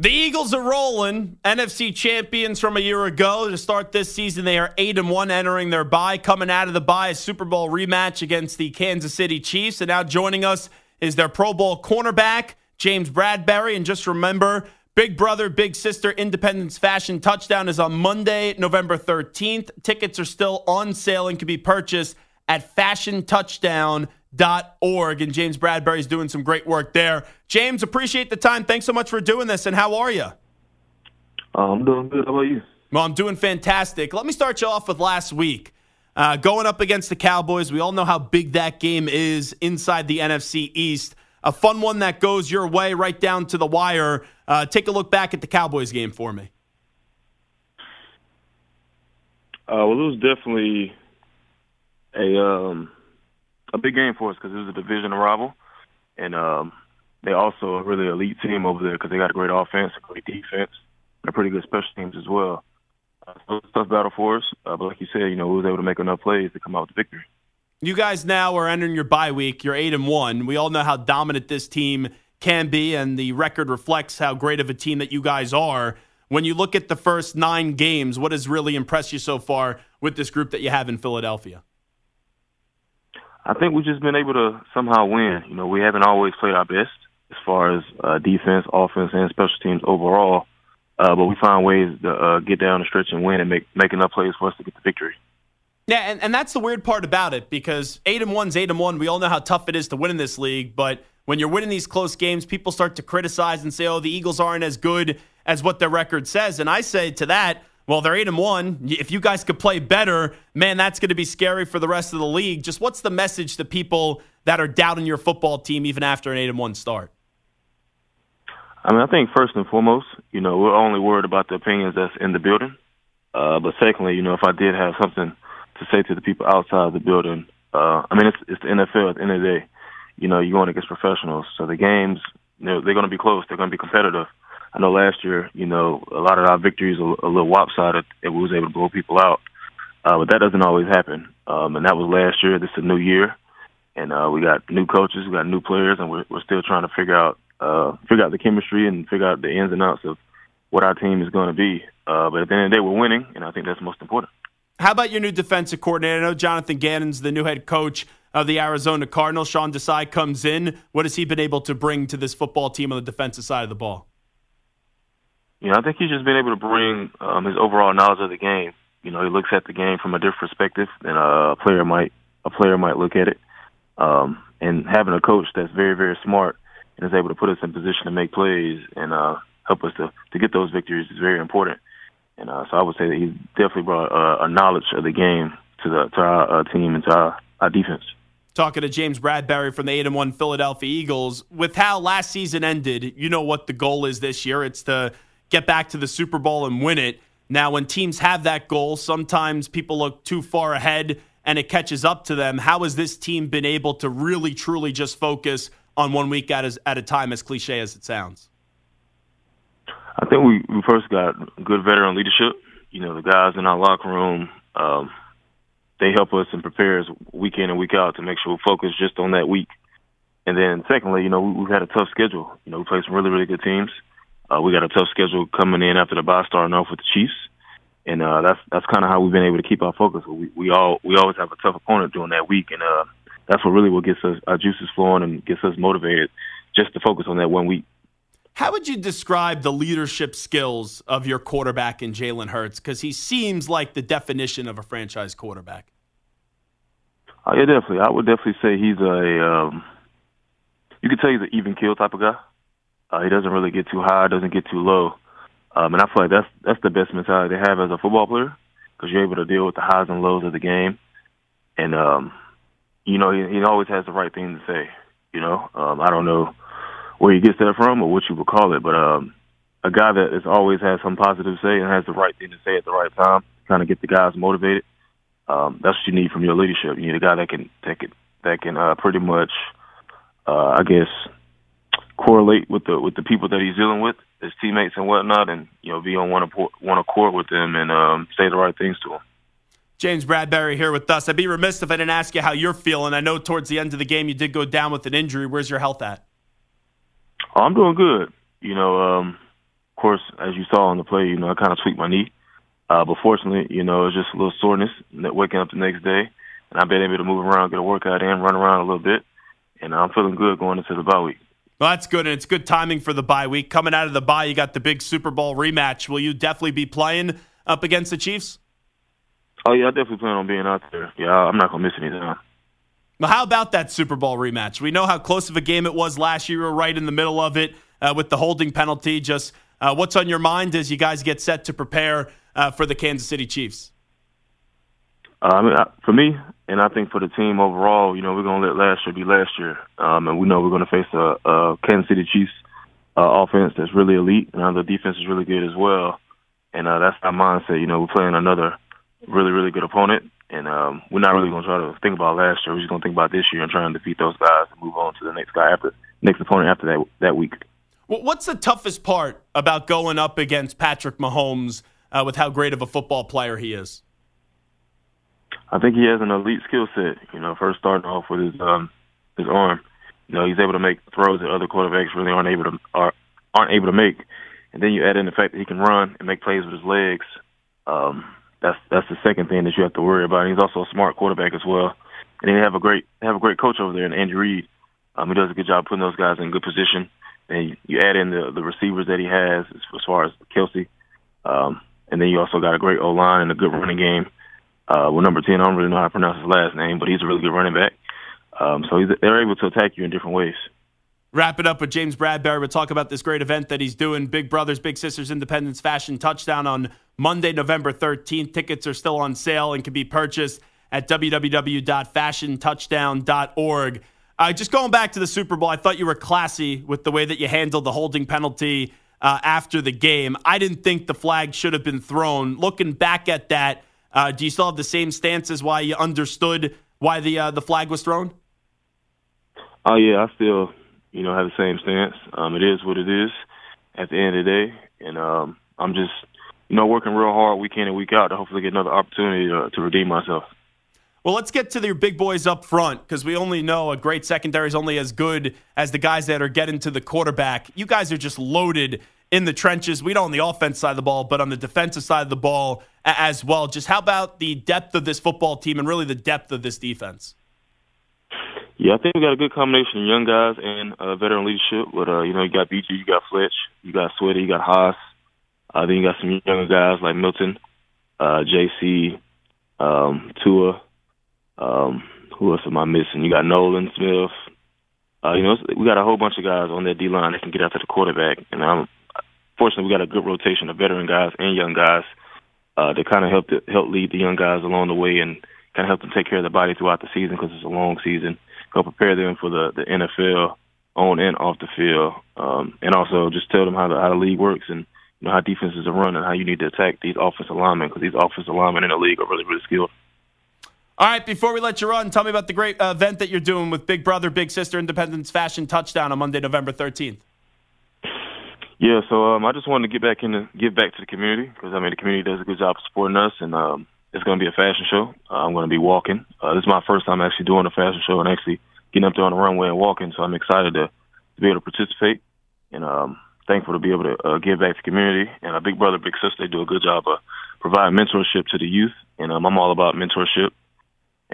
The Eagles are rolling. NFC champions from a year ago. To start this season, they are 8 and 1 entering their bye. Coming out of the bye, a Super Bowl rematch against the Kansas City Chiefs. And now joining us is their Pro Bowl cornerback, James Bradberry. And just remember, Big Brother, Big Sister Independence Fashion Touchdown is on Monday, November 13th. Tickets are still on sale and can be purchased at fashiontouchdown.com org. And James Bradberry is doing some great work there. James, appreciate the time. Thanks so much for doing this. And how are you? Uh, I'm doing good. How about you? Well, I'm doing fantastic. Let me start you off with last week. Uh, going up against the Cowboys, we all know how big that game is inside the NFC East. A fun one that goes your way right down to the wire. Uh, take a look back at the Cowboys game for me. Uh, well, it was definitely a um, a big game for us because it was a division rival, and um, they also a really elite team over there because they got a great offense, a great defense, and a pretty good special teams as well. Uh, so it's a tough battle for us, uh, but like you said, you know, we was able to make enough plays to come out with the victory. You guys now are entering your bye week. You're eight and one. We all know how dominant this team can be, and the record reflects how great of a team that you guys are. When you look at the first nine games, what has really impressed you so far with this group that you have in Philadelphia? I think we've just been able to somehow win. You know, we haven't always played our best as far as uh, defense, offense, and special teams overall. Uh, but we find ways to uh, get down the stretch and win and make make enough plays for us to get the victory. Yeah, and, and that's the weird part about it because eight and one's eight and one. We all know how tough it is to win in this league, but when you're winning these close games, people start to criticize and say, "Oh, the Eagles aren't as good as what their record says." And I say to that, well, they're eight and one. If you guys could play better, man, that's going to be scary for the rest of the league. Just what's the message to people that are doubting your football team even after an eight and one start? I mean, I think first and foremost, you know, we're only worried about the opinions that's in the building. Uh, but secondly, you know, if I did have something to say to the people outside the building, uh, I mean, it's, it's the NFL at the end of the day. You know, you're going against professionals, so the games, you know, they're going to be close. They're going to be competitive. I know last year, you know, a lot of our victories are a little lopsided, and we was able to blow people out. Uh, but that doesn't always happen. Um, and that was last year. This is a new year, and uh, we got new coaches, we got new players, and we're, we're still trying to figure out uh, figure out the chemistry and figure out the ins and outs of what our team is going to be. Uh, but at the end of the day, we're winning, and I think that's most important. How about your new defensive coordinator? I know Jonathan Gannon's the new head coach of the Arizona Cardinals. Sean Desai comes in. What has he been able to bring to this football team on the defensive side of the ball? You know, I think he's just been able to bring um, his overall knowledge of the game. You know, he looks at the game from a different perspective than a player might a player might look at it. Um, and having a coach that's very very smart and is able to put us in position to make plays and uh, help us to to get those victories is very important. And uh, so I would say that he's definitely brought uh, a knowledge of the game to the to our uh, team and to our, our defense talking to James Bradberry from the 8 and 1 Philadelphia Eagles. With how last season ended, you know what the goal is this year. It's to get back to the Super Bowl and win it. Now, when teams have that goal, sometimes people look too far ahead and it catches up to them. How has this team been able to really, truly just focus on one week at a, at a time, as cliche as it sounds? I think we, we first got good veteran leadership. You know, the guys in our locker room, um, they help us and prepare us week in and week out to make sure we focus just on that week. And then, secondly, you know, we, we've had a tough schedule. You know, we play some really, really good teams. Uh, we got a tough schedule coming in after the bye, starting off with the Chiefs, and uh, that's that's kind of how we've been able to keep our focus. We we all we always have a tough opponent during that week, and uh, that's what really what gets us our juices flowing and gets us motivated just to focus on that one week. How would you describe the leadership skills of your quarterback in Jalen Hurts? Because he seems like the definition of a franchise quarterback. Uh, yeah, definitely. I would definitely say he's a. Um, you could tell he's an even kill type of guy. Uh, he doesn't really get too high, doesn't get too low, um, and I feel like that's that's the best mentality to have as a football player because you're able to deal with the highs and lows of the game, and um, you know he, he always has the right thing to say. You know, um, I don't know where he gets that from or what you would call it, but um, a guy that is always has some positive say and has the right thing to say at the right time, kind of get the guys motivated. Um, that's what you need from your leadership. You need a guy that can that can that can uh, pretty much, uh, I guess, correlate with the with the people that he's dealing with, his teammates and whatnot, and you know be on one accord, one accord with them and um, say the right things to him. James Bradberry here with us. I'd be remiss if I didn't ask you how you're feeling. I know towards the end of the game you did go down with an injury. Where's your health at? Oh, I'm doing good. You know, um, of course, as you saw on the play, you know, I kind of tweaked my knee. Uh, but fortunately, you know, it's just a little soreness waking up the next day. And I've been able to move around, get a workout in, run around a little bit. And I'm feeling good going into the bye week. Well, that's good, and it's good timing for the bye week. Coming out of the bye, you got the big Super Bowl rematch. Will you definitely be playing up against the Chiefs? Oh yeah, I definitely plan on being out there. Yeah, I'm not gonna miss anything. Well, how about that Super Bowl rematch? We know how close of a game it was last year. We were right in the middle of it uh, with the holding penalty. Just uh, what's on your mind as you guys get set to prepare uh, for the Kansas City Chiefs? Mean, for me, and I think for the team overall, you know, we're going to let last year be last year, um, and we know we're going to face a, a Kansas City Chiefs uh, offense that's really elite, and the defense is really good as well. And uh, that's our mindset. You know, we're playing another really, really good opponent, and um, we're not really going to try to think about last year. We're just going to think about this year and try and defeat those guys and move on to the next guy after next opponent after that that week. What's the toughest part about going up against Patrick Mahomes uh, with how great of a football player he is? I think he has an elite skill set. You know, first starting off with his um, his arm. You know, he's able to make throws that other quarterbacks really aren't able to are, aren't able to make. And then you add in the fact that he can run and make plays with his legs. Um, that's that's the second thing that you have to worry about. And he's also a smart quarterback as well. And they have a great have a great coach over there in Andy Reid. Um, he does a good job putting those guys in good position and you add in the the receivers that he has as far as Kelce, um, and then you also got a great O line and a good running game. Uh, well, number ten, I don't really know how to pronounce his last name, but he's a really good running back. Um, so they're able to attack you in different ways. Wrap it up with James Bradberry. We'll talk about this great event that he's doing, Big Brothers Big Sisters Independence Fashion Touchdown on Monday, November 13th. Tickets are still on sale and can be purchased at www.fashiontouchdown.org. Uh, just going back to the Super Bowl, I thought you were classy with the way that you handled the holding penalty uh, after the game. I didn't think the flag should have been thrown. Looking back at that, uh, do you still have the same stance as why you understood why the uh, the flag was thrown? Oh yeah, I still you know have the same stance. Um, it is what it is at the end of the day, and um, I'm just you know working real hard week in and week out to hopefully get another opportunity to, to redeem myself. Well, let's get to your big boys up front because we only know a great secondary is only as good as the guys that are getting to the quarterback. You guys are just loaded in the trenches. We know on the offense side of the ball, but on the defensive side of the ball as well. Just how about the depth of this football team and really the depth of this defense? Yeah, I think we got a good combination of young guys and uh, veteran leadership. But uh, you know, you got BG, you got Fletch, you got Sweaty, you got Haas. Uh, then you got some younger guys like Milton, uh, JC, um, Tua. Um, who else am I missing? You got Nolan Smith. Uh, you know, we got a whole bunch of guys on that D line that can get after the quarterback, and um, fortunately, we got a good rotation of veteran guys and young guys uh, that kind of help help lead the young guys along the way and kind of help them take care of the body throughout the season because it's a long season. Help prepare them for the the NFL on and off the field, um, and also just tell them how the how the league works and you know how defenses are run and how you need to attack these offensive linemen because these offensive linemen in the league are really really skilled. All right, before we let you run, tell me about the great uh, event that you're doing with Big Brother, Big Sister Independence Fashion Touchdown on Monday, November 13th. Yeah, so um, I just wanted to get back in the, give back to the community because I mean the community does a good job of supporting us, and um, it's going to be a fashion show. Uh, I'm going to be walking. Uh, this is my first time actually doing a fashion show and actually getting up there on the runway and walking, so I'm excited to, to be able to participate and um, thankful to be able to uh, give back to the community. And a big brother, big sister, they do a good job of providing mentorship to the youth, and um, I'm all about mentorship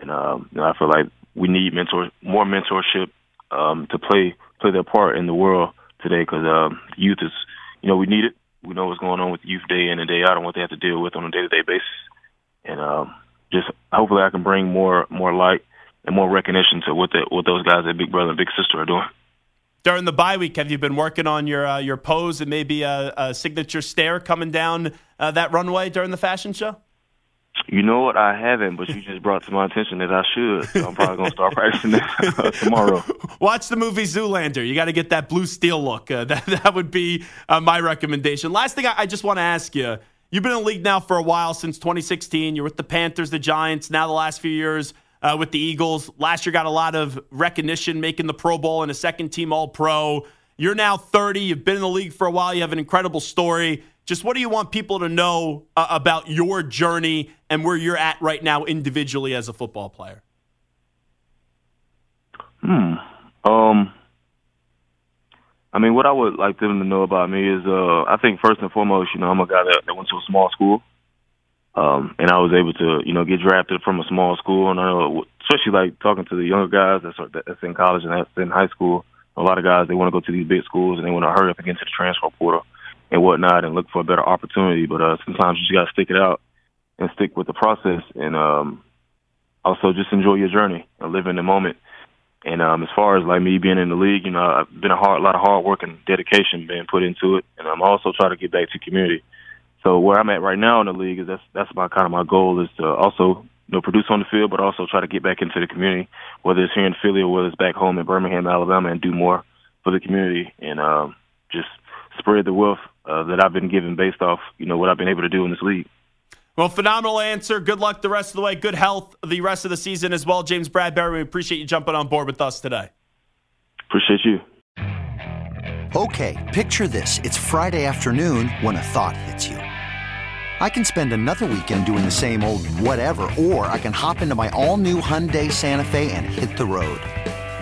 and um, you know, I feel like we need mentor more mentorship um, to play play their part in the world today because um, youth is you know we need it. We know what's going on with youth day in and day out and what they have to deal with on a day to day basis, and um, just hopefully I can bring more more light and more recognition to what the, what those guys at Big Brother and Big Sister are doing. During the bye week, have you been working on your uh, your pose and maybe a, a signature stare coming down uh, that runway during the fashion show? You know what? I haven't, but you just brought to my attention that I should. So I'm probably going to start practicing that tomorrow. Watch the movie Zoolander. You got to get that blue steel look. Uh, that, that would be uh, my recommendation. Last thing I, I just want to ask you you've been in the league now for a while, since 2016. You're with the Panthers, the Giants, now the last few years uh, with the Eagles. Last year got a lot of recognition, making the Pro Bowl and a second team All Pro. You're now 30. You've been in the league for a while. You have an incredible story. Just what do you want people to know uh, about your journey and where you're at right now individually as a football player? Hmm. Um. I mean, what I would like them to know about me is, uh, I think first and foremost, you know, I'm a guy that, that went to a small school, um, and I was able to, you know, get drafted from a small school, and I know, especially like talking to the younger guys that's that's in college and that's in high school. A lot of guys they want to go to these big schools and they want to hurry up and get into the transfer portal and whatnot and look for a better opportunity. But uh, sometimes you just got to stick it out and stick with the process and um, also just enjoy your journey and live in the moment. And um, as far as like me being in the league, you know, I've been a hard, a lot of hard work and dedication being put into it, and I'm also trying to get back to community. So where I'm at right now in the league is that's that's my kind of my goal is to also you know produce on the field, but also try to get back into the community, whether it's here in Philly or whether it's back home in Birmingham, Alabama, and do more for the community and um, just spread the wealth uh, that I've been given based off you know what I've been able to do in this league. Well, phenomenal answer. Good luck the rest of the way. Good health the rest of the season as well. James Bradberry, we appreciate you jumping on board with us today. Appreciate you. Okay, picture this. It's Friday afternoon when a thought hits you. I can spend another weekend doing the same old whatever, or I can hop into my all new Hyundai Santa Fe and hit the road.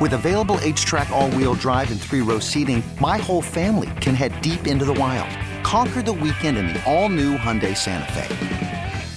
With available HTRAC, all wheel drive, and three row seating, my whole family can head deep into the wild. Conquer the weekend in the all new Hyundai Santa Fe.